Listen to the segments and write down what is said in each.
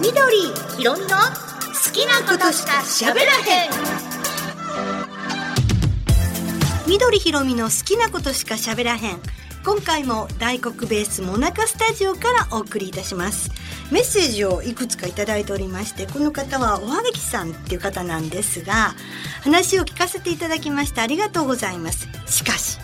緑ひろみの好きなことしか喋らへん。緑ひろみの好きなことしか喋らへん。今回も大黒ベースモナカスタジオからお送りいたします。メッセージをいくつかいただいておりましてこの方はおはがきさんっていう方なんですが話を聞かせていただきましてありがとうございます。しかし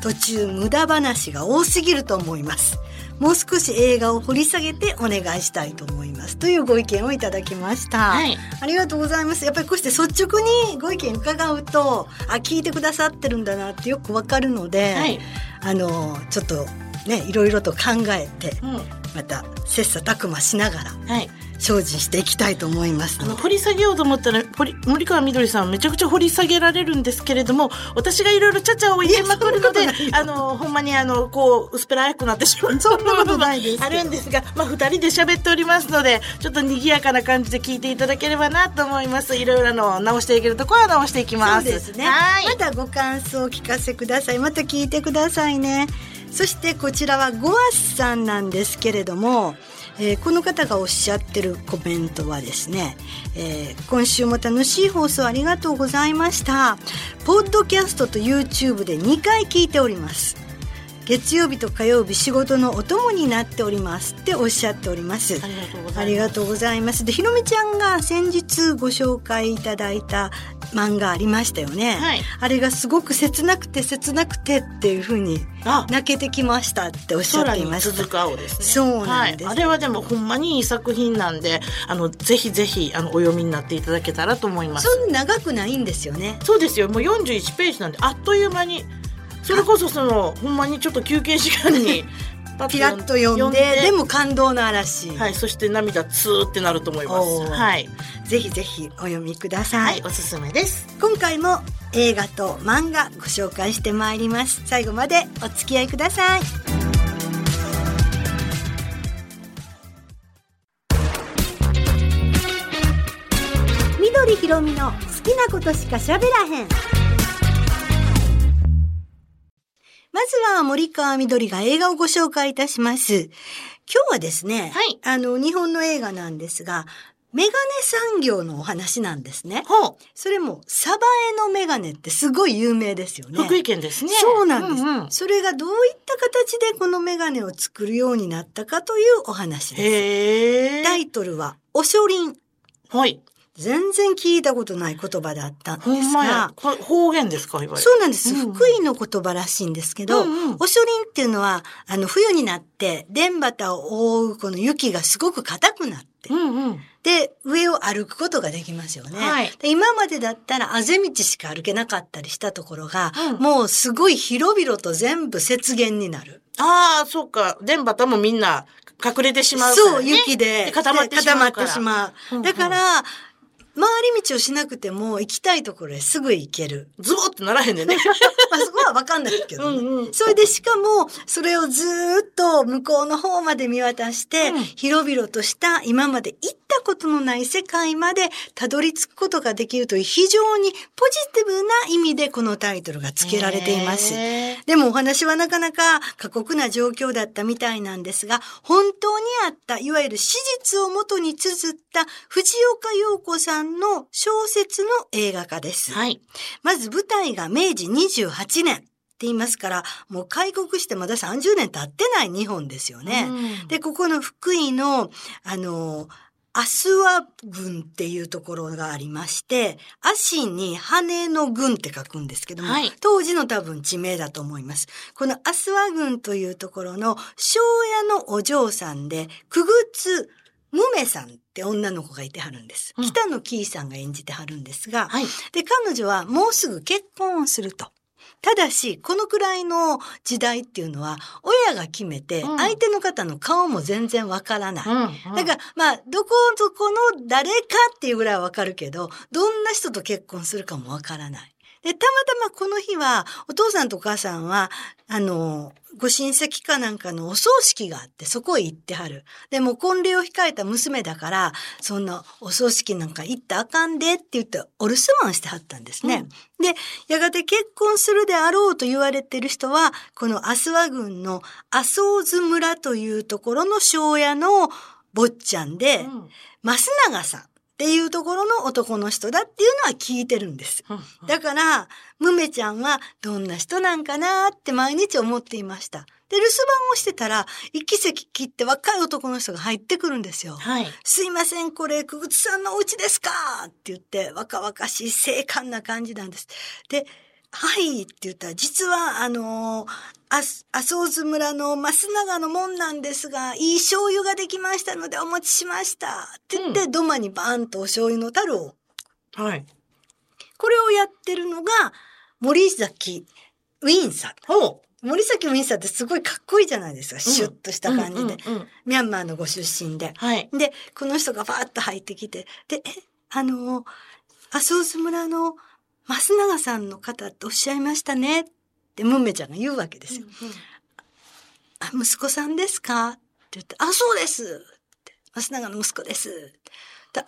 途中無駄話が多すぎると思います。もう少し映画を掘り下げてお願いしたいと思いますというご意見をいただきました、はいありがとうございますやっぱりこうして率直にご意見伺うとあ聞いてくださってるんだなってよくわかるので、はい。あのちょっとねいろいろと考えてうん。また切磋琢磨しながらはい。精進していきたいと思います。あの掘り下げようと思ったら森川みどりさんめちゃくちゃ掘り下げられるんですけれども私がいろいろちゃちゃを入れまくるのであのほんまにあのこう薄っぺらくなってしまう。そんなことないです。あるんですがまあ二人で喋っておりますのでちょっと賑やかな感じで聞いていただければなと思います。いろいろあの直していけるところは直していきそうますですね。はい。またご感想を聞かせください。また聞いてくださいねそしてこちらはゴアスさんなんですけれども、えーこの方がおっしゃってるコメントはですね、えー今週も楽しい放送ありがとうございました。ポッドキャストと YouTube で2回聞いております。月曜日と火曜日仕事のお供になっておりますっておっしゃっております。ありがとうございます。でひろみちゃんが先日ご紹介いただいた漫画ありましたよね、はい。あれがすごく切なくて切なくてっていうふうにあ。泣けてきましたっておっしゃっていました。続く青ですね。そうなんです。はい。あれはでもほんまにいい作品なんで、あの、ぜひぜひ、あの、お読みになっていただけたらと思います。そんな長くないんですよね。そうですよ。もう41ページなんで、あっという間に、それこそその、ほんまにちょっと休憩時間に、パ ピラッと読んでで。も感動の嵐、はい、そして涙ツーってなると思います。はい。ぜひぜひお読みくださ、はいい、おすすめです。今回も映画と漫画ご紹介してまいります。最後までお付き合いください。緑ひろみの好きなことしか喋らへんまずは森川みどりが映画をご紹介いたします。今日はですね、はいあの、日本の映画なんですが、メガネ産業のお話なんですね。ほそれも、サバエのメガネってすごい有名ですよう、ね。福井県ですね。そうなんです、うんうんそれがどういった形でこのメガネを作るようになったかというお話です。タイトルは、おしょりん。はい。全然聞いたことない言葉だったんですほんまやが。。これ方言ですかいわゆる。そうなんです。うんうん福井の言葉らしいんですけど、うんうんおしょりんっていうのは、あの、冬になって、電畑を覆うこの雪がすごく硬くなって、うんうん。で、上を歩くことができますよね。はいで今までだったらあぜ道しか歩けなかったりしたところが、うんもうすごい広々と全部雪原になる。ああ、そうか。電波もみんな隠れてしまうから、ね。そう、雪で固まってしまうから。固まってしまううんうんだから、回り道をしなくても行きたいところへすぐ行ける。ズボってならへんでね。まあそこはわかんないけどね。うんうんそれでしかも、それをずーっと向こうの方まで見渡して、うん広々とした今まで行ったことのない世界までたどり着くことができるという非常にポジティブな意味でこのタイトルが付けられています。でもお話はなかなか過酷な状況だったみたいなんですが、本当にあった、いわゆる史実をもとに綴った藤岡陽子さんの小説の映画化です。はい。まず舞台が明治28年って言いますから、もう開国してまだ30年経ってない日本ですよね。うんで、ここの福井の、あの、アスワ郡っていうところがありまして、足に羽の郡って書くんですけども、はい当時の多分地名だと思います。このアスワ郡というところの庄屋のお嬢さんで、くぐつむめさんって女の子がいてはるんです。うん北野キーさんが演じてはるんですが、はい。で、彼女はもうすぐ結婚をすると。ただし、このくらいの時代っていうのは、親が決めて、うん相手の方の顔も全然わからない。うんうんだから、まあ、どこどこの誰かっていうぐらいはわかるけど、どんな人と結婚するかもわからない。で、たまたまこの日は、お父さんとお母さんは、あの、ご親戚かなんかのお葬式があって、そこへ行ってはる。でも、婚礼を控えた娘だから、そんなお葬式なんか行ったらあかんでって言って、お留守番してはったんですね。で、やがて結婚するであろうと言われてる人は、この阿諏訪郡の阿蘇津村というところの庄屋の坊ちゃんで、うん増永さんっていうところの男の人だっていうのは聞いてるんです。うんだから、ムメちゃんはどんな人なんかなって毎日思っていました。で、留守番をしてたら、一期席切って若い男の人が入ってくるんですよ。はい。すいません、これ、くぐつさんのお家ですかって言って、若々しい、精悍な感じなんです。で、はいって言ったら、実は、あのー、あ、麻生津村の増永の門なんですが、いい醤油ができましたのでお持ちしました。って言って、う土間にバーンとお醤油の樽を。はい。これをやってるのが、森崎ウィンサー。ほ森崎ウィンサーってすごいかっこいいじゃないですか。シュッとしう。た感じで。うんうんうんミャンマーのご出身で。はい。で、この人がバーッと入ってきて、で、え、あの、麻生津村の増永さんの方っておっしゃいましたねってムンメちゃんが言うわけですよ。あ、息子さんですか？って言って、あ、そうですって増永の息子です。だ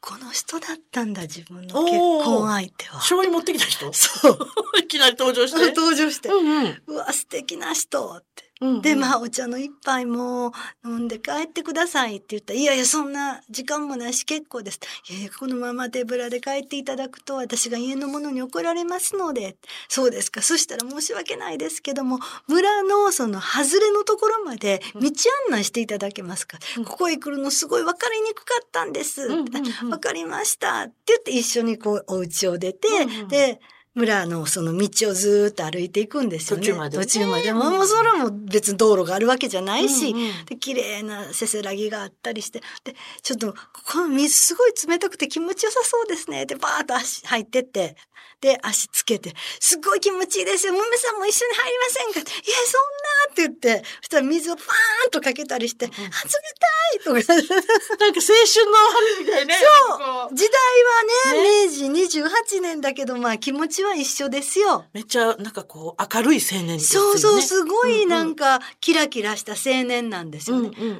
この人だったんだ、自分の結婚相手は。醤油持ってきた人？そう。いきなり登場して。登場して、うんうんうわ、素敵な人って。うんうん。で、まあ、お茶の一杯も飲んで帰ってくださいって言ったら、いやいや、そんな時間もないし結構です。いやいや、このまま手ぶらで帰っていただくと、私が家の者に怒られますので。そうですか。そしたら申し訳ないですけども、村のその外れのところまで道案内していただけますか。うんここへ来るのすごい分かりにくかったんです。うんうんうんわかりました。って言って一緒にこう、お家を出て、うんうんで、村のその道をずーっと歩いていくんですよね。途中まで途中まで。うんもうそれも別に道路があるわけじゃないし、うんうんで、綺麗なせせらぎがあったりして、で、ちょっと、ここの水すごい冷たくて気持ちよさそうですね。で、バーッと足入ってって、で、足つけて、すっごい気持ちいいですよ。もめさんも一緒に入りませんかいや、そんなって言って、そしたら水をパーンとかけたりして、あ、冷たいとか。なんか青春の春みたいね。そうう。時代はね、明治28年だけど、まあ気持ちは一緒ですよ。めっちゃ、なんかこう、明るい青年ですよね。そうそう、すごいなんか、か、キラキラした青年なんですよね。うんうん。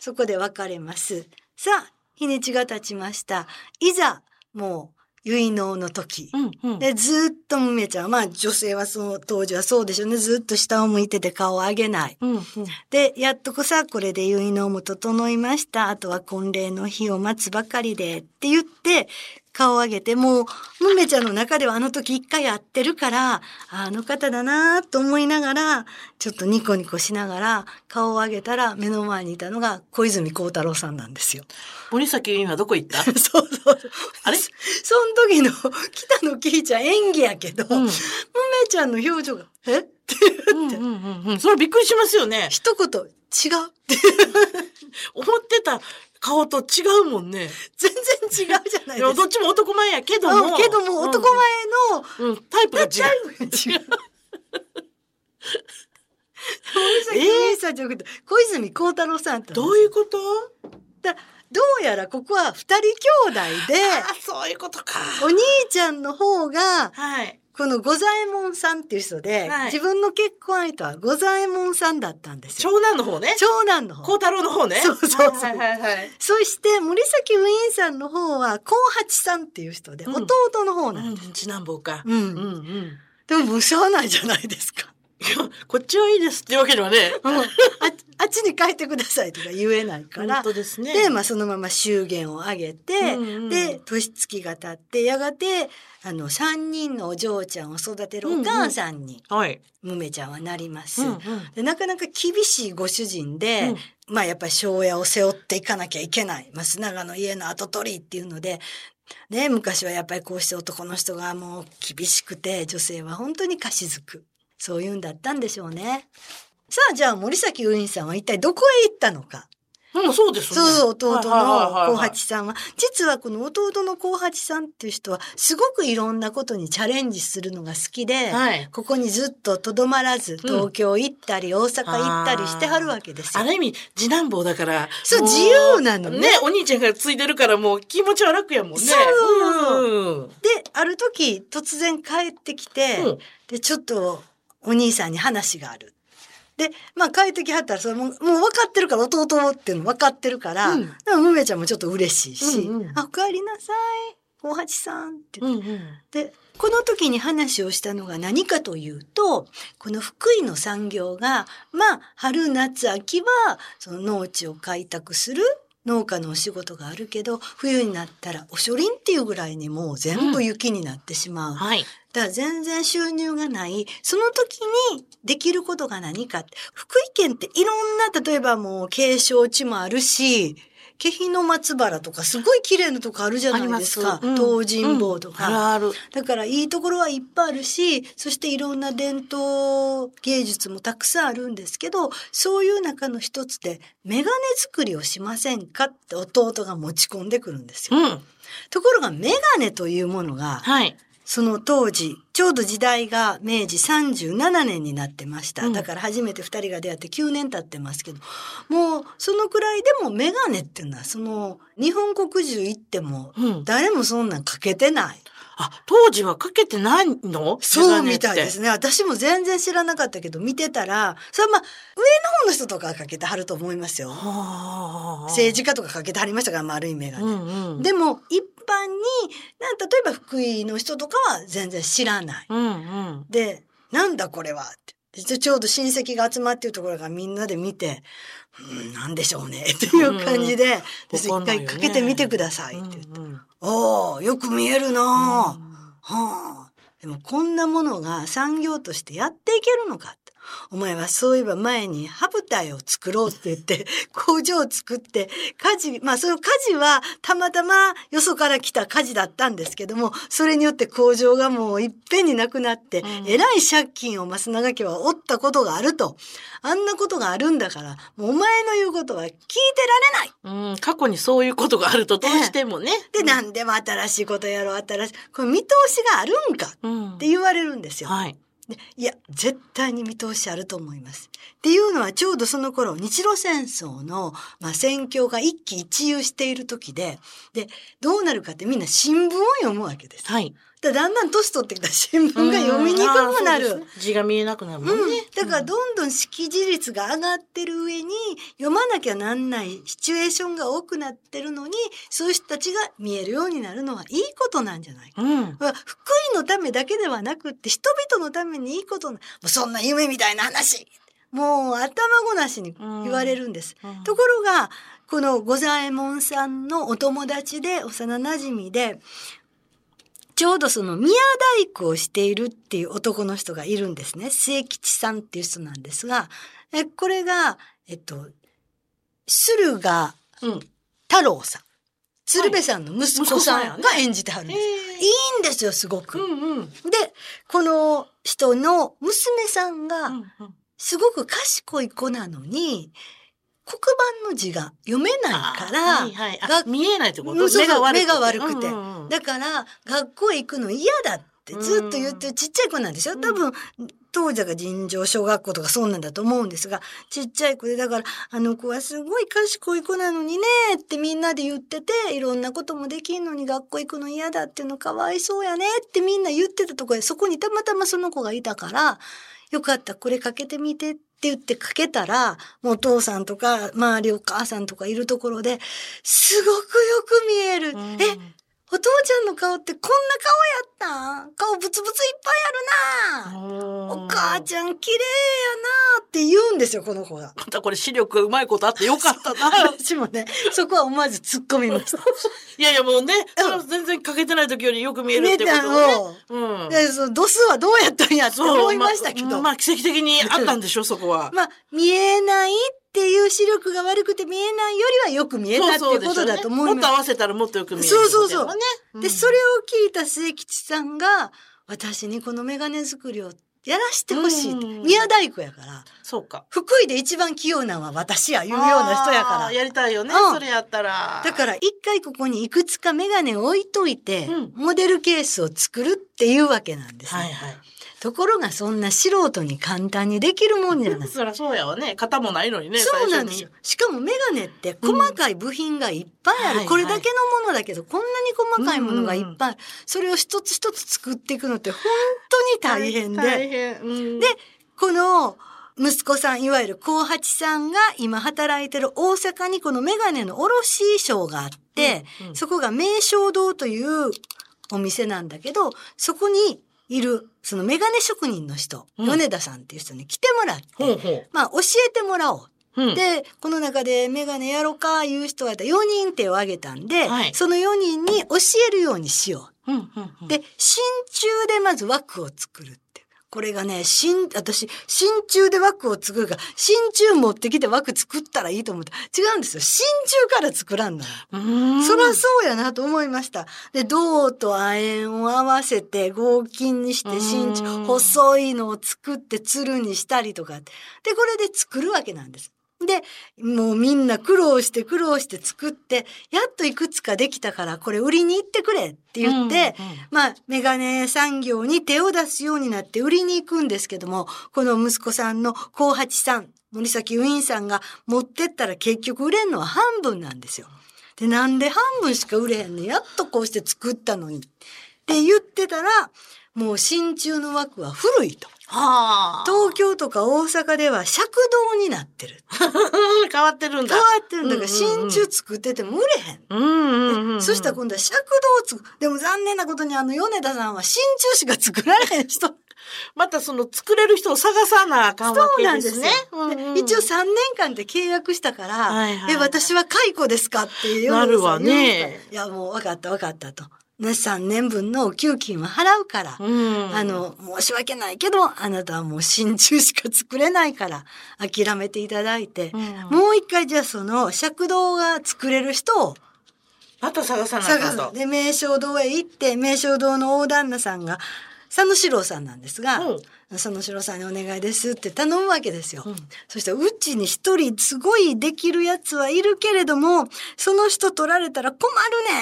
そこで別れます。さあ、日にちが経ちました。いざ、もう、結納の時。うんうん。で、ずっとむめちゃんは、まあ女性はその当時はそうでしょうね。ずっと下を向いてて顔を上げない。うんうん。で、やっとこさ、これで結納も整いました。あとは婚礼の日を待つばかりで、って言って、顔を上げて、もう、むめちゃんの中ではあの時一回会ってるから、あの方だなと思いながら、ちょっとニコニコしながら、顔を上げたら、目の前にいたのが小泉孝太郎さんなんですよ。森崎今どこ行った？そうそう。あれ？その時の、北野キイちゃん演技やけど、うんむめちゃんの表情が、え？ってうんうんうんうん。それびっくりしますよね。一言、違うって。思ってた顔と違うもんね。全然違うじゃないですか。どっちも男前やけども。うんけども、男前の、前。うん、タイプが違う。違う。森崎さんじゃなくて、小泉孝太郎さんどういうこと？だどうやらここは二人兄弟で、あ、そういうことか。お兄ちゃんの方が、はい。この五左衛門さんっていう人で、はい自分の結婚相手は五左衛門さんだったんですよ。長男の方ね。長男の方。孝太郎の方ね。そうそうそうはいはいはい。そして、森崎ウィンさんの方は、幸八さんっていう人で、うん弟の方なんです。うん、次男坊か。うんうんうん。でも、もうしゃあないじゃないですか。こっちはいいですっていうわけではね。うんああっちに帰ってくださいとか言えないから本。当ですね。で、まあ、そのまま祝言を挙げて、うんうんで、年月が経って、やがて、あの、三人のお嬢ちゃんを育てるお母さんに、はい。むめちゃんはなります。うんうんでなかなか厳しいご主人で、うんまあやっぱり庄屋を背負っていかなきゃいけない。増永の家の跡取りっていうので、ね、昔はやっぱりこうして男の人がもう厳しくて、女性は本当に貸し付く。そういうんだったんでしょうね。さあ、じゃあ森崎ウィンさんは一体どこへ行ったのか。うん、そうですね。そう弟の幸はい八さんは。実はこの弟の幸八さんっていう人は、すごくいろんなことにチャレンジするのが好きで、はい。ここにずっととどまらず、東京行ったり、大阪行ったりしてはるわけですよ。ある意味、次男坊だから。もそう自由なのねね、お兄ちゃんがついてるからもう気持ちは楽やもんね。そううん。で、ある時、突然帰ってきて、うんで、ちょっと、お兄さんに話がある。で、まあ帰ってきはったら、それも、もう分かってるから、弟っていうの分かってるから、うんだからむめちゃんもちょっと嬉しいし、うんうんあ、お帰りなさい、大八さんって言ってうんうん。で、この時に話をしたのが何かというと、この福井の産業が、まあ、春、夏、秋は、その農地を開拓する。農家のお仕事があるけど、冬になったらお処理っていうぐらいにもう全部雪になってしまう。はい。だから全然収入がない。その時にできることが何か。福井県っていろんな、例えばもう景勝地もあるし、気比の松原とかすごい綺麗なとこあるじゃないですか。すうん東尋坊とか。うんあるある。だからいいところはいっぱいあるし、そしていろんな伝統芸術もたくさんあるんですけど、そういう中の一つで、メガネ作りをしませんかって弟が持ち込んでくるんですよ。うん。ところがメガネというものが、はい。その当時、ちょうど時代が明治37年になってました。うんだから初めて二人が出会って9年経ってますけど、もうそのくらいでもメガネっていうのは、その日本国中行ってもうん。誰もそんなんかけてない。あ、当時はかけてないの？そうみたいですね。ね。私も全然知らなかったけど、見てたら、それはまあ、上の方の人とかはかけてはると思いますよ。はあ。政治家とかかけてはりましたから、丸い眼鏡。うんうん。でも、一般に、なん例えば福井の人とかは全然知らない。うんうん。で、なんだこれはって。でちょうど親戚が集まっているところがみんなで見て、うん、なんでしょうね、っていう感じで、一わかん回かけてみてくださいって言って。うんうんおおよく見えるなあ、はあ。でもこんなものが産業としてやっていけるのか。お前はそういえば前にハブタイを作ろうって言って 工場を作って火事、まあその火事はたまたまよそから来た火事だったんですけども、それによって工場がもういっぺんになくなって、うんえらい借金を増永家は負ったことがあると。あんなことがあるんだから、もうお前の言うことは聞いてられない。うん、過去にそういうことがあるとどうしてもね。で、何でも新しいことやろう、新しい。これ見通しがあるんかうんって言われるんですよ。はい。いや、絶対に見通しあると思います。っていうのはちょうどその頃、日露戦争の、まあ、戦況が一喜一憂している時で、で、どうなるかってみんな新聞を読むわけです。はい。だだんだん年取ってきたら新聞が読みにくくなる。字が見えなくなるもんね。うん、だからどんどん識字率が上がってる上に読まなきゃなんないシチュエーションが多くなってるのにそういう人たちが見えるようになるのはいいことなんじゃないか。うん。まあ福井のためだけではなくって人々のためにいいことなもうそんな夢みたいな話もう頭ごなしに言われるんです。うんところがこの五左衛門さんのお友達で幼馴染でちょうどその宮大工をしているっていう男の人がいるんですね。末吉さんっていう人なんですが、えこれが、えっと、駿河うん。太郎さん。鶴瓶さんの息子さんが演じてはるんです。えいいんですよ、すごく。うんうん。で、この人の娘さんが、うんすごく賢い子なのに、黒板の字が読めないから、はいはい。見えないってこと？目目が悪くて。うんうんうん。だから、学校へ行くの嫌だってずっと言ってるちっちゃい子なんでしょ？多分、当時が尋常小学校とかそうなんだと思うんですが、ちっちゃい子で、だから、あの子はすごい賢い子なのにねってみんなで言ってて、いろんなこともできんのに学校行くの嫌だっていうのかわいそうやねってみんな言ってたところで、そこにたまたまその子がいたから、よかった、これかけてみてって言ってかけたら、もうお父さんとか、周りお母さんとかいるところで、すごくよく見える。うんえ、お父ちゃんの顔ってこんな顔やったん？顔ブツブツいっぱいあるな。お母ちゃん綺麗やなって言うんですよ、この子が。またこれ視力がうまいことあってよかったな。私もね、そこは思わず突っ込みました。いやいやもうね、それは全然かけてない時よりよく見えるってことをね。うん。で、その度数はどうやったんやって思いましたけど。まあ、まあ奇跡的にあったんでしょ、そこは。まあ、見えないっていう視力が悪くて見えないよりはよく見えたっていうことだと思いもっと合。わせたらもっとよく見える。そうそうそうね。で、それを聞いた末吉さんが、私にこのメガネ作りをやらしてほしいって。うん宮大工やから、そうか。福井で一番器用なのは私や、いうような人やから。やりたいよね、うんそれやったら。だから一回ここにいくつかメガネを置いといて、うんモデルケースを作るっていうわけなんですね、はいはい。ところがそんな素人に簡単にできるもんじゃない。そりゃそうやわね。型もないのにね、そうなんですよ最。しかもメガネって細かい部品がいっぱいある。うんこれだけのものだけど、こんなに細かいものがいっぱいある。それを一つ一つ作っていくのって本当に大変で。大変。うんで、この息子さん、いわゆる高八さんが今働いてる大阪にこのメガネの卸商があって、うんうんそこが名称堂というお店なんだけど、そこにいるそのメガネ職人の人、うん米田さんっていう人に来てもらって、ほうほう。まあ教えてもらおう。うんで、この中でメガネやろかいう人がいたら4人手を挙げたんで、はいその4人に教えるようにしよう。うんうんうんで、真鍮でまず枠を作る。これがね、真、私、真鍮で枠を作るから、真鍮持ってきて枠作ったらいいと思った。違うんですよ。真鍮から作らんのそらそうやなと思いました。で、銅と亜鉛を合わせて合金にして真鍮、うん細いのを作ってつるにしたりとか。で、これで作るわけなんです。で、もうみんな苦労して苦労して作って、やっといくつかできたから、これ売りに行ってくれって言って、うんうんまあ、メガネ産業に手を出すようになって売りに行くんですけども、この息子さんの高八さん、森崎ウィンさんが持ってったら結局売れんのは半分なんですよ。で、なんで半分しか売れへんねんやっとこうして作ったのに。って言ってたら、もう真鍮の枠は古いと。はあ。東京とか大阪では尺道になってる。変わってるんだ。変わってるんだから真鍮作ってても売れへん。うんうん。そしたら今度は尺道を作る。でも残念なことにあの米田さんは真鍮しか作られへん人。またその作れる人を探さなあかんわそうけなんですすね。うんうんで一応3年間で契約したから、はいはいえ、私は解雇ですか？っていうなるわねいや、もう分かった分かったと。ね、3年分の給金は払うから、うん。あの、申し訳ないけど、あなたはもう真鍮しか作れないから、諦めていただいて、うんもう一回じゃあその尺道が作れる人をまた探さなあ探かんと。すで、名称堂へ行って、名称堂の大旦那さんが、佐野史郎さんなんですが、うん佐野史郎さんにお願いですって頼むわけですよ。うんそしたら、うちに一人すごいできるやつはいるけれども、その人取られたら困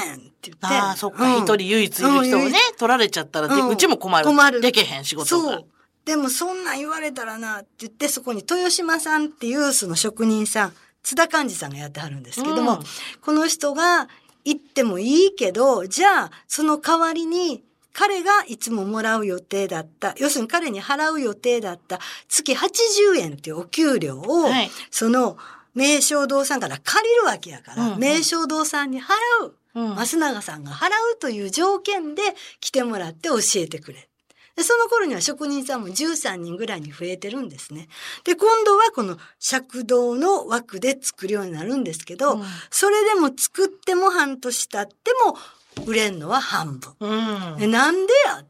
るねんって言って。ああ、そっか。うん一人唯一いる人をね一、取られちゃったらで、うちも困る。困るできへん仕事がそう。。でもそんなん言われたらなって言って、そこに豊島さんっていうその職人さん、津田寛治さんがやってはるんですけども、うんこの人が行ってもいいけど、じゃあその代わりに彼がいつももらう予定だった、要するに彼に払う予定だった。月80円っていうお給料を、はい。その名称堂さんから借りるわけやから、うんうん。名称堂さんに払う。うん。増永さんが払うという条件で来てもらって教えてくれ。で、その頃には職人さんも13人ぐらいに増えてるんですね。で、今度はこの尺道の枠で作るようになるんですけど、うん。それでも作っても半年経っても売れんのは半分。うん。えなんでや？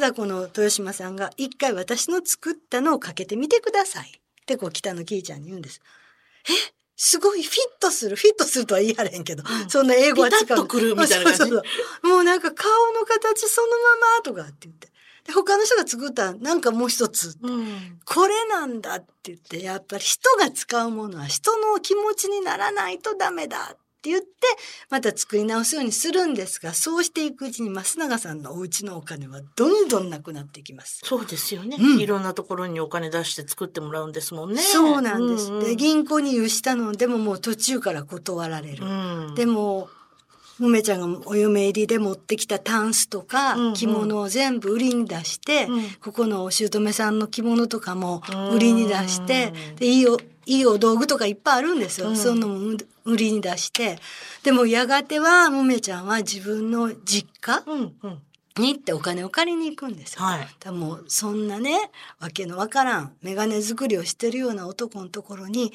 だこの豊島さんが一回私の作ったのをかけてみてください。ってこう北野キーちゃんに言うんです。え？すごいフィットする。フィットするとは言い張れへんけど、うんそんな英語は使う。ピタッとくるみたいな感じそうそうそうもうなんか顔の形そのままとかって言って。で、他の人が作ったなんかもう一つ。うん。これなんだって言って、やっぱり人が使うものは人の気持ちにならないとダメだって言って、また作り直すようにするんですが、そうしていくうちに増永さんのお家のお金はどんどんなくなっていきます。そうですよね、うんいろんなところにお金出して作ってもらうんですもんね。そうなんです。うんうんで、銀行に融したのでももう途中から断られる。うん。でも、もめちゃんがお嫁入りで持ってきたタンスとか着物を全部売りに出して、うんここのお姑さんの着物とかも売りに出してうん、でいいお、いいお道具とかいっぱいあるんですよ。うんそういうのも売りに出して。でもやがてはもめちゃんは自分の実家うんうん。に行ってお金を借りに行くんですよ。はい。だもうそんなね、わけのわからん、メガネ作りをしてるような男のところに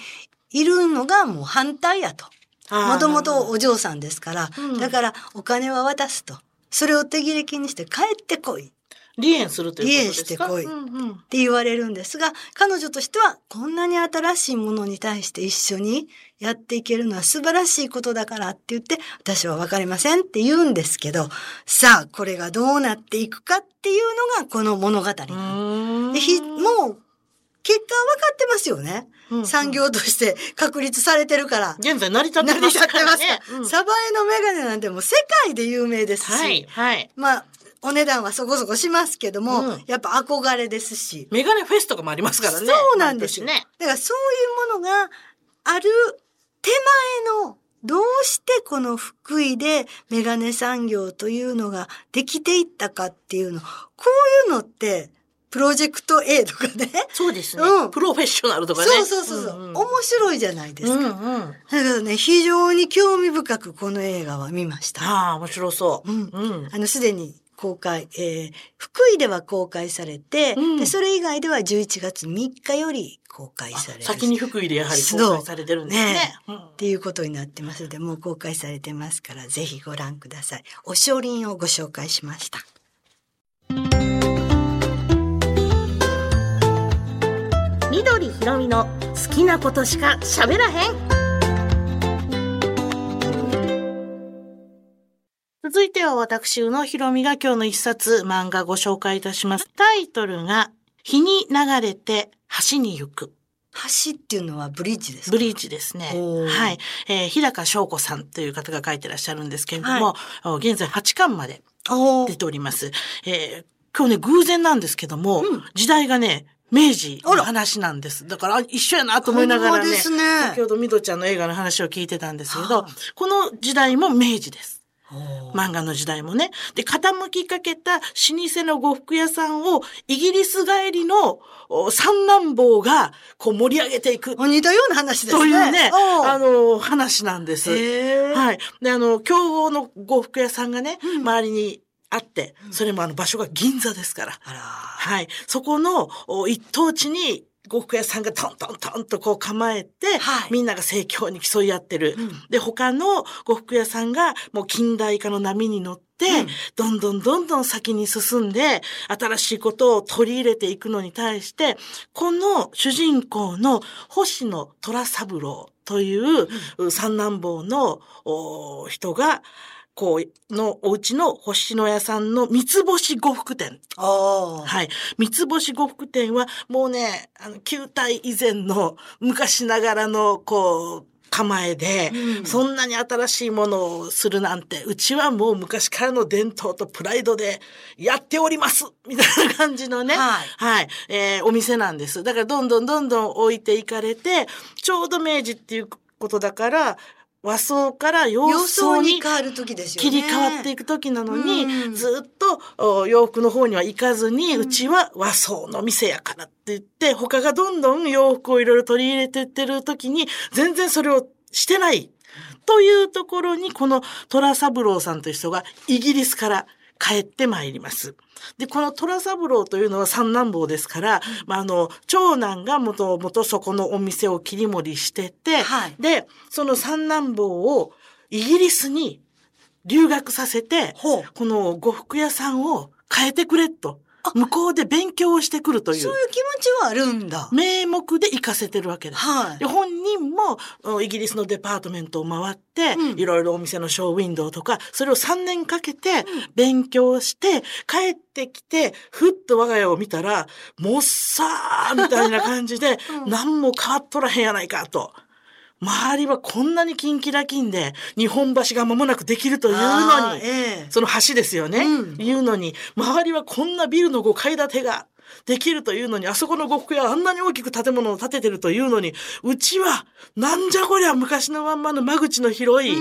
いるのがもう反対やと。もともとお嬢さんですから、うん。だからお金は渡すと。それを手切れ金にして帰ってこい。っ離縁するということですか？離縁してこい。うんうん。て言われるんですが、彼女としてはこんなに新しいものに対して一緒にやっていけるのは素晴らしいことだからって言って、私はわかりませんって言うんですけど、さあ、これがどうなっていくかっていうのがこの物語でもう、結果は分かってますよね。うん産業として確立されてるから。現在成り立って成ります立ってますからね。うんサバエのメガネなんてもう世界で有名ですし、はい、はい。まあ、お値段はそこそこしますけども、うんやっぱ憧れですし。メガネフェスとかもありますからね。そうなんですね。だからそういうものがある手前の、どうしてこの福井でメガネ産業というのができていったかっていうの、こういうのって、プロジェクト A とかね。そうですね、うんプロフェッショナルとかね。そうそうそうそう、んん面白いじゃないですか。うんうん。だからね、非常に興味深くこの映画は見ました。ああ、面白そう。うんうん。あの、すでに公開、えー福井では公開されて、うんで、それ以外では11月3日より公開される。先に福井でやはり公開されてるんですね。うんっていうことになってますので、もう公開されてますから、ぜひご覧ください。おしりんをご紹介しました。緑ひろみの好きなことしか喋らへん。続いては私、宇野ひろみが今日の一冊漫画ご紹介いたします。タイトルが、日に流れて橋に行く。橋っていうのはブリッジですか？ブリーチですね。はい。えー日高翔子さんという方が書いてらっしゃるんですけれども、お現在8巻まで出ております。えー今日ね、偶然なんですけども、うん時代がね、明治の話なんです。だからあ一緒やなと思いながらね、ね先ほどミドちゃんの映画の話を聞いてたんですけど、はあこの時代も明治です。漫画の時代もね。で、傾きかけた老舗の呉服屋さんをイギリス帰りのお三男坊がこう盛り上げていくあ似たような話ですね。というね、あの、話なんです。はい。で、あの、競合の呉服屋さんがね、周りにあって、それもあの場所が銀座ですから。はい。そこのお一等地に、呉服屋さんがトントントンとこう構えて、はいみんなが盛況に競い合ってる。うんで、他の呉服屋さんがもう近代化の波に乗って、うんどんどんどんどん先に進んで、新しいことを取り入れていくのに対して、この主人公の星野虎三郎という、三男坊のお人が、こう、のお家の星野屋さんの三つ星呉服店。はい。三つ星呉服店は、もうね、あの、旧体以前の昔ながらの、こう、構えで、うんそんなに新しいものをするなんて、うちはもう昔からの伝統とプライドでやっておりますみたいな感じのね、はいはい、えーお店なんです。だからどんどんどんどん置いていかれて、ちょうど明治っていうことだから、和装から洋様装に相に変わる時ですよね。切り替わっていく時なのに、うんずっとお洋服の方には行かずに、うちは和装の店やからって言って、他がどんどん洋服をいろいろ取り入れてってる時に、全然それをしてない。というところに、この虎三郎さんという人がイギリスから帰ってまいります。で、この虎三郎というのは三男坊ですから、まあ、あの、長男がもともとそこのお店を切り盛りしてて、はい。で、その三男坊をイギリスに留学させて、この呉服屋さんを変えてくれと、向こうで勉強をしてくるというそういう気持ちはあるんだ。名目で行かせてるわけです。はいで本人もおイギリスのデパートメントを回って、うんいろいろお店のショーウィンドウとか、それを3年かけて勉強して、帰ってきて、ふっと我が家を見たら、もっさーみたいな感じで、うん何も変わっとらへんやないかと。周りはこんなにキンキラキンで、日本橋が間もなくできるというのに、ええその橋ですよね。うんいうのに、周りはこんなビルの5階建てができるというのに、あそこの呉服屋はあんなに大きく建物を建ててるというのに、うちは、なんじゃこりゃ昔のまんまの間口の広い、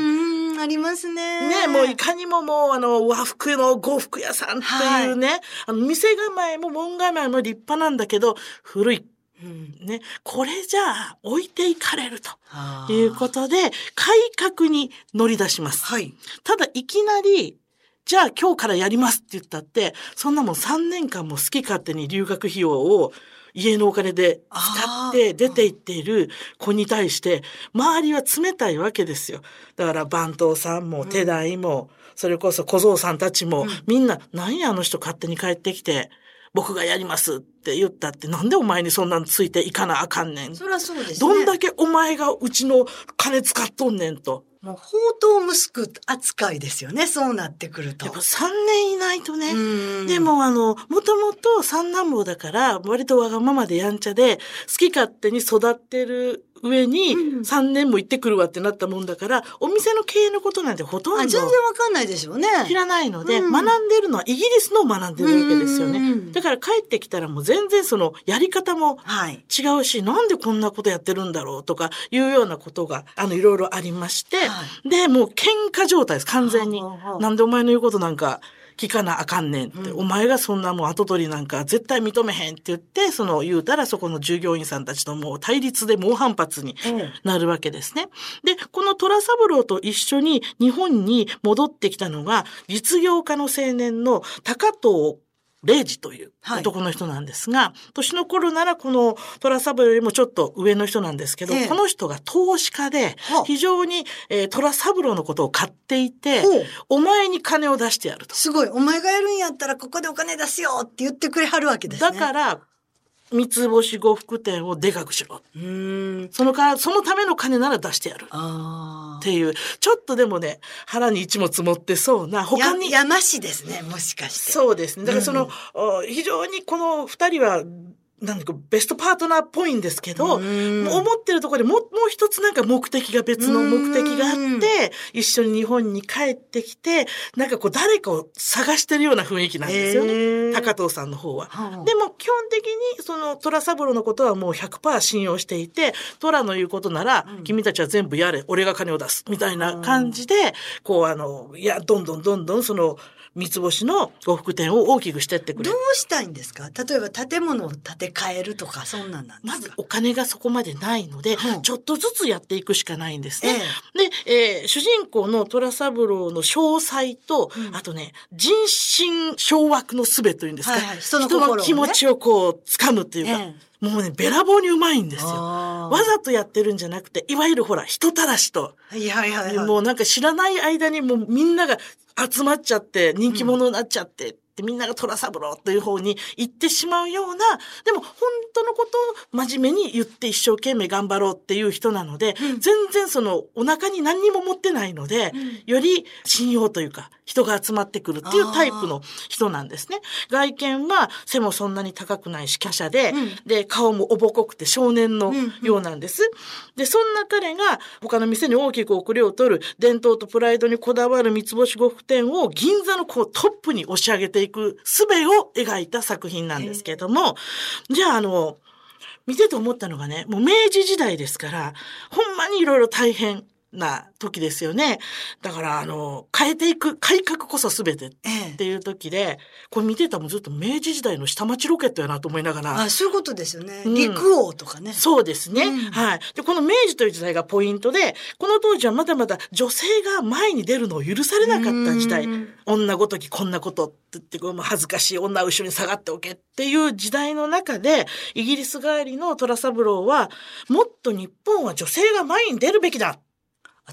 ありますね。ね、もういかにももうあの和服の呉服屋さんっていうね、あの店構えも門構えも立派なんだけど、古い。うん。ね、これじゃあ置いていかれるということで、改革に乗り出します。はい。ただいきなり、じゃあ今日からやりますって言ったって、そんなもん3年間も好き勝手に留学費用を家のお金で使って出て行っている子に対して、周りは冷たいわけですよ。だから番頭さんも手代も、それこそ小僧さんたちも、みんな、なんやあの人勝手に帰ってきて、僕がやりますって言ったって、なんでお前にそんなんついていかなあかんねん。そりゃそうですね。どんだけお前がうちの金使っとんねんと。もう、宝刀息子扱いですよね。そうなってくると。やっぱ3年いないとね。うんで、もあの、もともと三男坊だから、割とわがままでやんちゃで、好き勝手に育ってる上に、うん3年も行ってくるわってなったもんだから、お店の経営のことなんてほとんあ、ど全然わかんないでしょうね。知らないので、うん学んでるのはイギリスのを学んでるわけですよね。うんだから帰ってきたらもう全然そのやり方もはい。違うし、なんでこんなことやってるんだろうとかいうようなことが、あの、いろいろありまして、はで、もう喧嘩状態です、完全に。なんでお前の言うことなんか聞かなあかんねんって、うん。お前がそんなもん後取りなんか絶対認めへんって言って、その言うたらそこの従業員さんたちともう対立で猛反発にええなるわけですね。で、この虎三郎と一緒に日本に戻ってきたのが、実業家の青年の高藤礼二というはい男の人なんですが、年の頃ならこの虎三郎よりもちょっと上の人なんですけど、ええこの人が投資家ではあ、非常に、えー虎三郎のことを買っていてお前に金を出してやると。すごい。お前がやるんやったらここでお金出すよって言ってくれはるわけですね。だから、三つ星呉服店をでかくしろ。うーん。そのか、そのための金なら出してやる。っていう、ちょっとでもね、腹に一も積もってそうな、他に、や山師ですね、もしかして。そうですね。だからその、うんお非常にこの二人は、なんだかベストパートナーっぽいんですけど、思ってるところでもう、もう一つなんか目的が別の目的があうん。って、一緒に日本に帰ってきて、なんかこう誰かを探してるような雰囲気なんですよね。高藤さんの方は。はあ。でも基本的にその虎三郎のことはもう100%信用していて、虎の言うことなら、うん。君たちは全部やれ、俺が金を出す、みたいな感じで、こうあの、いや、どんどんどんどんその、三つ星の呉服店を大きくしてってくれどうる。したいんですか？例えば建物を建て替えるとか、そんなんなんでますずかお金がそこまでないので、うんちょっとずつやっていくしかないんですえね。で、えー主人公の虎三郎の詳細と、うん。あとね、人心掌握の術というんですか、はいはい。人のね。気持ちをこう掴むっていうか、えもうね、べらぼうにうまいんですよ。わざとやってるんじゃなくて、いわゆるほら、人たらしと、はいはいはいはい。もうなんか知らない間にもうみんなが集まっちゃって、人気者になっちゃって、でみんなが虎三郎という方に行ってしまうような、でも本当のことを真面目に言って一生懸命頑張ろうっていう人なので、うん。全然そのお腹に何にも持ってないので、うん。より信用というか、人が集まってくるっていうタイプの人なんですね。外見は背もそんなに高くないし、華奢で、うんで、顔もおぼこくて少年のうんうんようなんです。で、そんな彼が他の店に大きく遅れを取る伝統とプライドにこだわる三つ星呉服店を銀座のこうトップに押し上げていく術を描いた作品なんですけども、じゃああの、見てて思ったのがね、もう明治時代ですから、ほんまにいろいろ大変な時ですよね。だからあの、変えていく改革こそ全てっええ。ていう時で、これ見てたらもうずっと明治時代の下町ロケットやなと思いながら、あ、そういうことですよね。うん陸王とかね。そうですね、うんはい。で、この明治という時代がポイントで、この当時はまだまだ女性が前に出るのを許されなかった時代うん。女ごときこんなことって言って、恥ずかしい女は後ろに下がっておけっていう時代の中で、イギリス帰りの虎三郎は、もっと日本は女性が前に出るべきだ。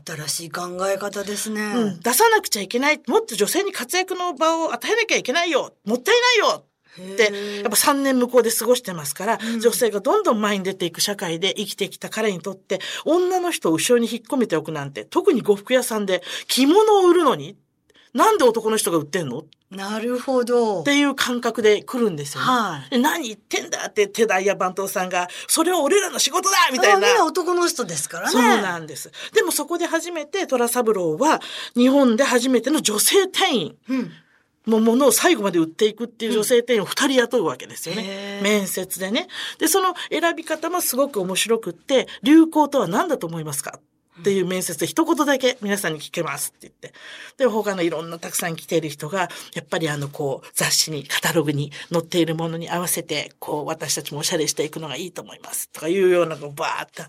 新しい考え方ですね。うん、出さなくちゃいけない。もっと女性に活躍の場を与えなきゃいけないよ。もったいないよ。で、へえやっぱ3年向こうで過ごしてますから、うん女性がどんどん前に出ていく社会で生きてきた彼にとって、女の人を後ろに引っ込めておくなんて、特に呉服屋さんで着物を売るのに、なんで男の人が売ってんの？っなるほど。ていう感覚で来るんですよね。はい。で何言ってんだって手代や番頭さんが、それは俺らの仕事だみたいな男の人ですからね。そうなんです。でもそこで初めて虎三郎は、日本で初めての女性店員。うん。のものを最後まで売っていくっていう女性店員を二人雇うわけですよへねー。面接でね。で、その選び方もすごく面白くって、流行とは何だと思いますか？っていう面接で一言だけ皆さんに聞けますって言って。で、他のいろんなたくさん来ている人が、やっぱりあの、こう、雑誌に、カタログに載っているものに合わせて、こう、私たちもおしゃれしていくのがいいと思います。とかいうようなのがバーって。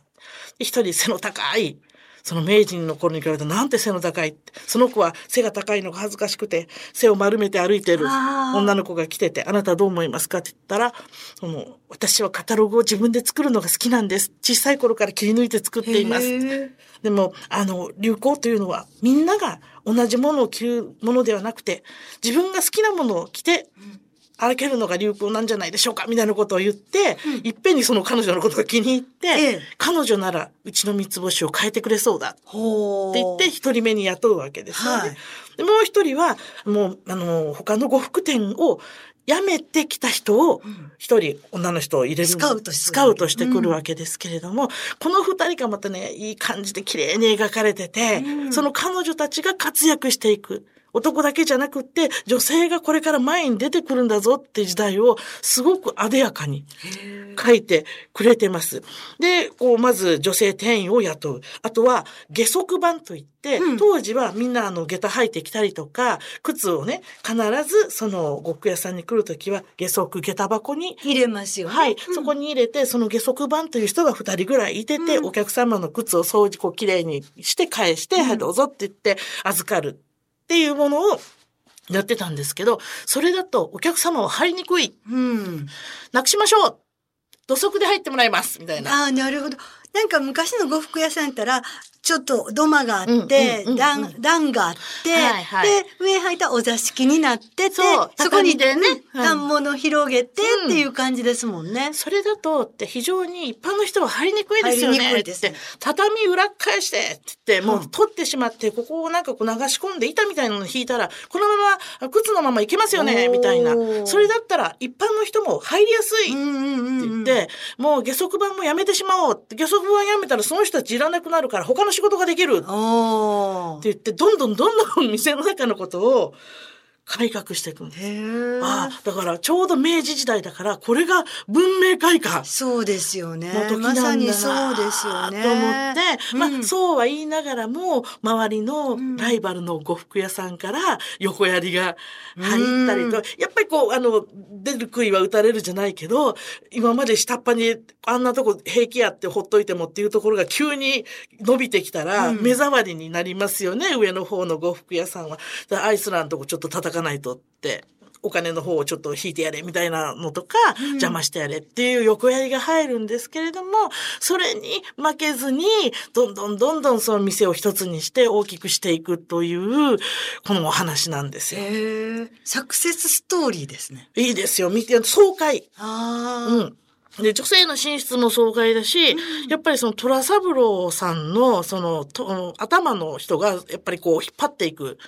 一人背の高い、その明治の頃に比べるとなんて背の高いって。その子は背が高いのが恥ずかしくて、背を丸めて歩いてる女の子が来てて、あなたはどう思いますか？って言ったら、その、私はカタログを自分で作るのが好きなんです。小さい頃から切り抜いて作っています。でも、あの、流行というのは、みんなが同じものを着るものではなくて、自分が好きなものを着て、歩けるのが流行なんじゃないでしょうかみたいなことを言って、いっぺんにその彼女のことが気に入って、ええ彼女ならうちの三つ星を変えてくれそうだ。って言って一人目に雇うわけですよね。はいでもう一人は、もう、あの、他の呉服店を辞めてきた人をうん一人女の人を入れる。スカウトスカウトしてくるわけですけれども、この二人がまたね、いい感じで綺麗に描かれてて、うんその彼女たちが活躍していく。男だけじゃなくって、女性がこれから前に出てくるんだぞって時代を、すごく艶やかに書いてくれてます。で、こう、まず女性店員を雇う。あとは、下足版といって、うん。当時はみんなあの、下駄履いてきたりとか、靴をね、必ずその、呉服屋さんに来るときは、下足下駄箱に入れますよね。はい、うん。そこに入れて、その下足版という人が二人ぐらいいてて、うん。お客様の靴を掃除、こう、きれいにして返して、うん。はい、どうぞって言って、預かるっていうものをやってたんですけど、それだとお客様は入りにくい。うん。なくしましょう土足で入ってもらいますみたいな。ああ、なるほど。なんか昔の呉服屋さんやったら、ちょっと土間があうんって段、段があって、はいはいで、上履いたお座敷になってて、そこにねうん反物広げてうんっていう感じですもんね。それだとって非常に一般の人は入りにくいですよ入りにくね。いですね畳裏返してって言って、もううん取ってしまって、ここをなんかこう流し込んで板みたいなの引いたら、このまま靴のままいけますよね、みたいな。それだったら一般の人も入りやすい。って言って、もう下足版もやめてしまおう。下足版やめたらその人たちいらなくなるから他の仕事ができるって。言って、どんどんどんどん店の中のことを改革していくんです。ああ、だからちょうど明治時代だから、これが文明開化。そうですよねの時。まさなんだなにそうですよね。と思って、まあ、うんそうは言いながらも、周りのうんライバルの呉服屋さんから横槍が入ったりと、うんやっぱりこう、あの、出る杭は打たれるじゃないけど、今まで下っ端にあんなとこ平気やってほっといてもっていうところが急に伸びてきたら、うん目障りになりますよね、上の方の呉服屋さんは。アイスランドとこちょっと叩かないとって。お金の方をちょっと引いてやれみたいなのとか、うん邪魔してやれっていう横やりが入るんですけれども、それに負けずに、どんどんどんどんその店を一つにして大きくしていくという、このお話なんですよ。サクセスストーリーですね。いいですよ。見て、爽快。ああ。うん。で、女性の進出も爽快だし、やっぱりその虎三郎さんの、その、と頭の人が、やっぱりこう、引っ張っていく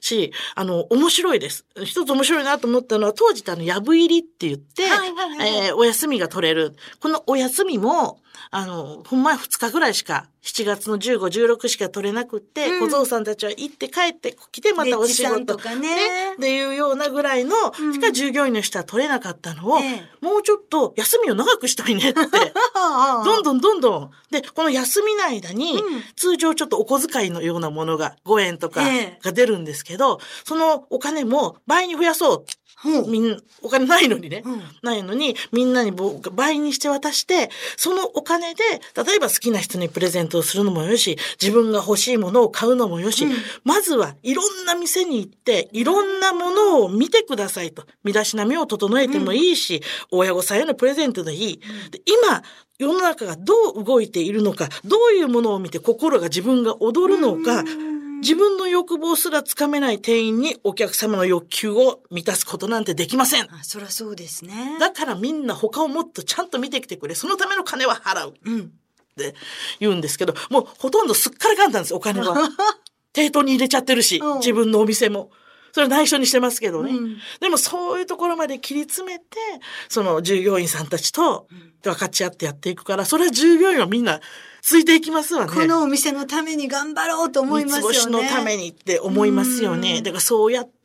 し、あの、面白いです。一つ面白いなと思ったのは、当時ってあの、やぶ入りって言って、はいはいはいえーお休みが取れる。このお休みも、あの、ほんま2日ぐらいしか、7月の15、16しか取れなくって、うん小僧さんたちは行って帰って来てまたお仕事とかねっていうようなぐらいの、うんしか従業員の人は取れなかったのを、ええもうちょっと休みを長くしたいねって。どんどんどんどん。で、この休みの間に、うん通常ちょっとお小遣いのようなものが5円とかええが出るんですけど、そのお金も倍に増やそう。みんお金ないのにね。うんないのに、みんなにぼ倍にして渡して、そのお金で、例えば好きな人にプレゼントをするのもよし、自分が欲しいものを買うのもよし、うんまずはいろんな店に行って、いろんなものを見てくださいと。身だしなみを整えてもいいし、親御さんへのプレゼントでいい。で今、世の中がどう動いているのか、どういうものを見て心が自分が踊るのか、自分の欲望すらつかめない店員にお客様の欲求を満たすことなんてできません。あそりゃそうですね。だからみんな他をもっとちゃんと見てきてくれ。そのための金は払う。っうん。て言うんですけど、もうほとんどすっからかんだんです、お金は。抵当に入れちゃってるしうん、自分のお店も。それは内緒にしてますけどね。うんでもそういうところまで切り詰めて、その従業員さんたちと分かち合ってやっていくから、それは従業員はみんなついていきますわね。このお店のために頑張ろうと思いますよね。三つ星のためにって思いますようんね。だからそうやって、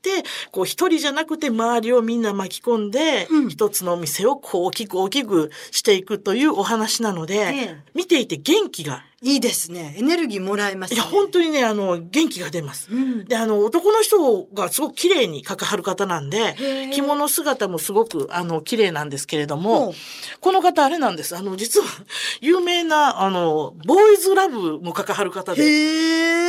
こう一人じゃなくて周りをみんな巻き込んで、うん一つのお店をこう大きく大きくしていくというお話なので、ええ見ていて元気が、いいですね。エネルギーもらえますね。いや本当にね、あの、元気が出ます。うん。で、あの、男の人がすごく綺麗に関わる方なんで着物姿もすごく、あの、綺麗なんですけれどほもう、この方あれなんです。あの、実は、有名な、あの、ボーイズラブも関わる方で。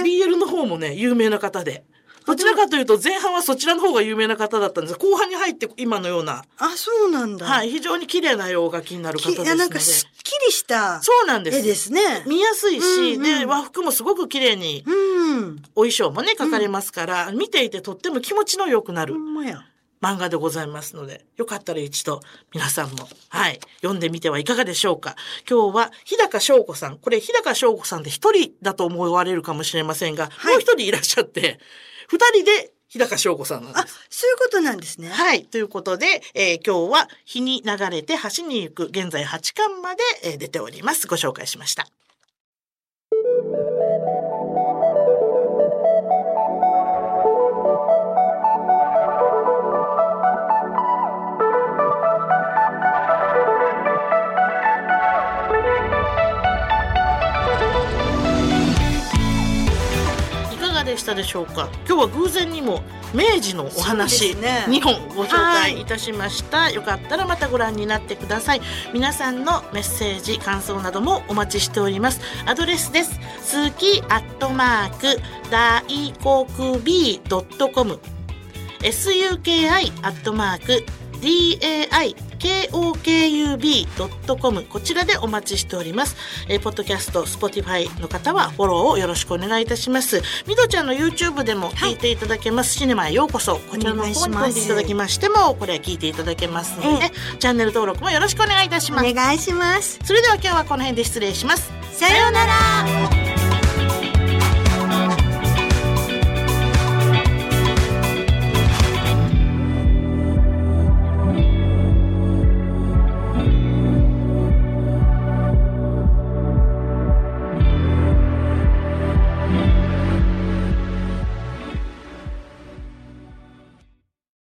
BL の方もね、有名な方で。どちらかというと、前半はそちらの方が有名な方だったんですが後半に入って今のような、あ、そうなんだ。。はいい、非常に綺麗な絵をお描きになる方ですので。なんかすっきりしたそうなんです。絵ですね。見やすいし、うんうんで、和服もすごく綺麗に、うん。お衣装もね、描かれますから、見ていてとっても気持ちの良くなるほんまや。漫画でございますので、よかったら一度皆さんも、はい、読んでみてはいかがでしょうか。今日は日高翔子さん、これ日高翔子さんって一人だと思われるかもしれませんが、はいもう一人いらっしゃって、二人で日高翔子さんなんあです。、そういうことなんですね。はい。ということで、えー今日は日に流れて橋に行く、現在8巻まで、えー出ております。ご紹介しました。がでしたでしょうか？今日は偶然にも明治のお話、ね、2本ご紹介いたしました、はい、よかったらまたご覧になってください。皆さんのメッセージ感想などもお待ちしております。アドレスです。好きアットマーク大国 B.com suki アットマーク daikokub.com こちらでお待ちしております。えー、ポッドキャスト、 Spotify の方はフォローをよろしくお願いいたします。みどちゃんの YouTube でも聞いていただけます。はい、シネマへようこそ。こちらの方に飛んでいただきましても、これは聞いていただけますので、えチャンネル登録もよろしくお願いいたします。お願いします。それでは今日はこの辺で失礼します。さようなら。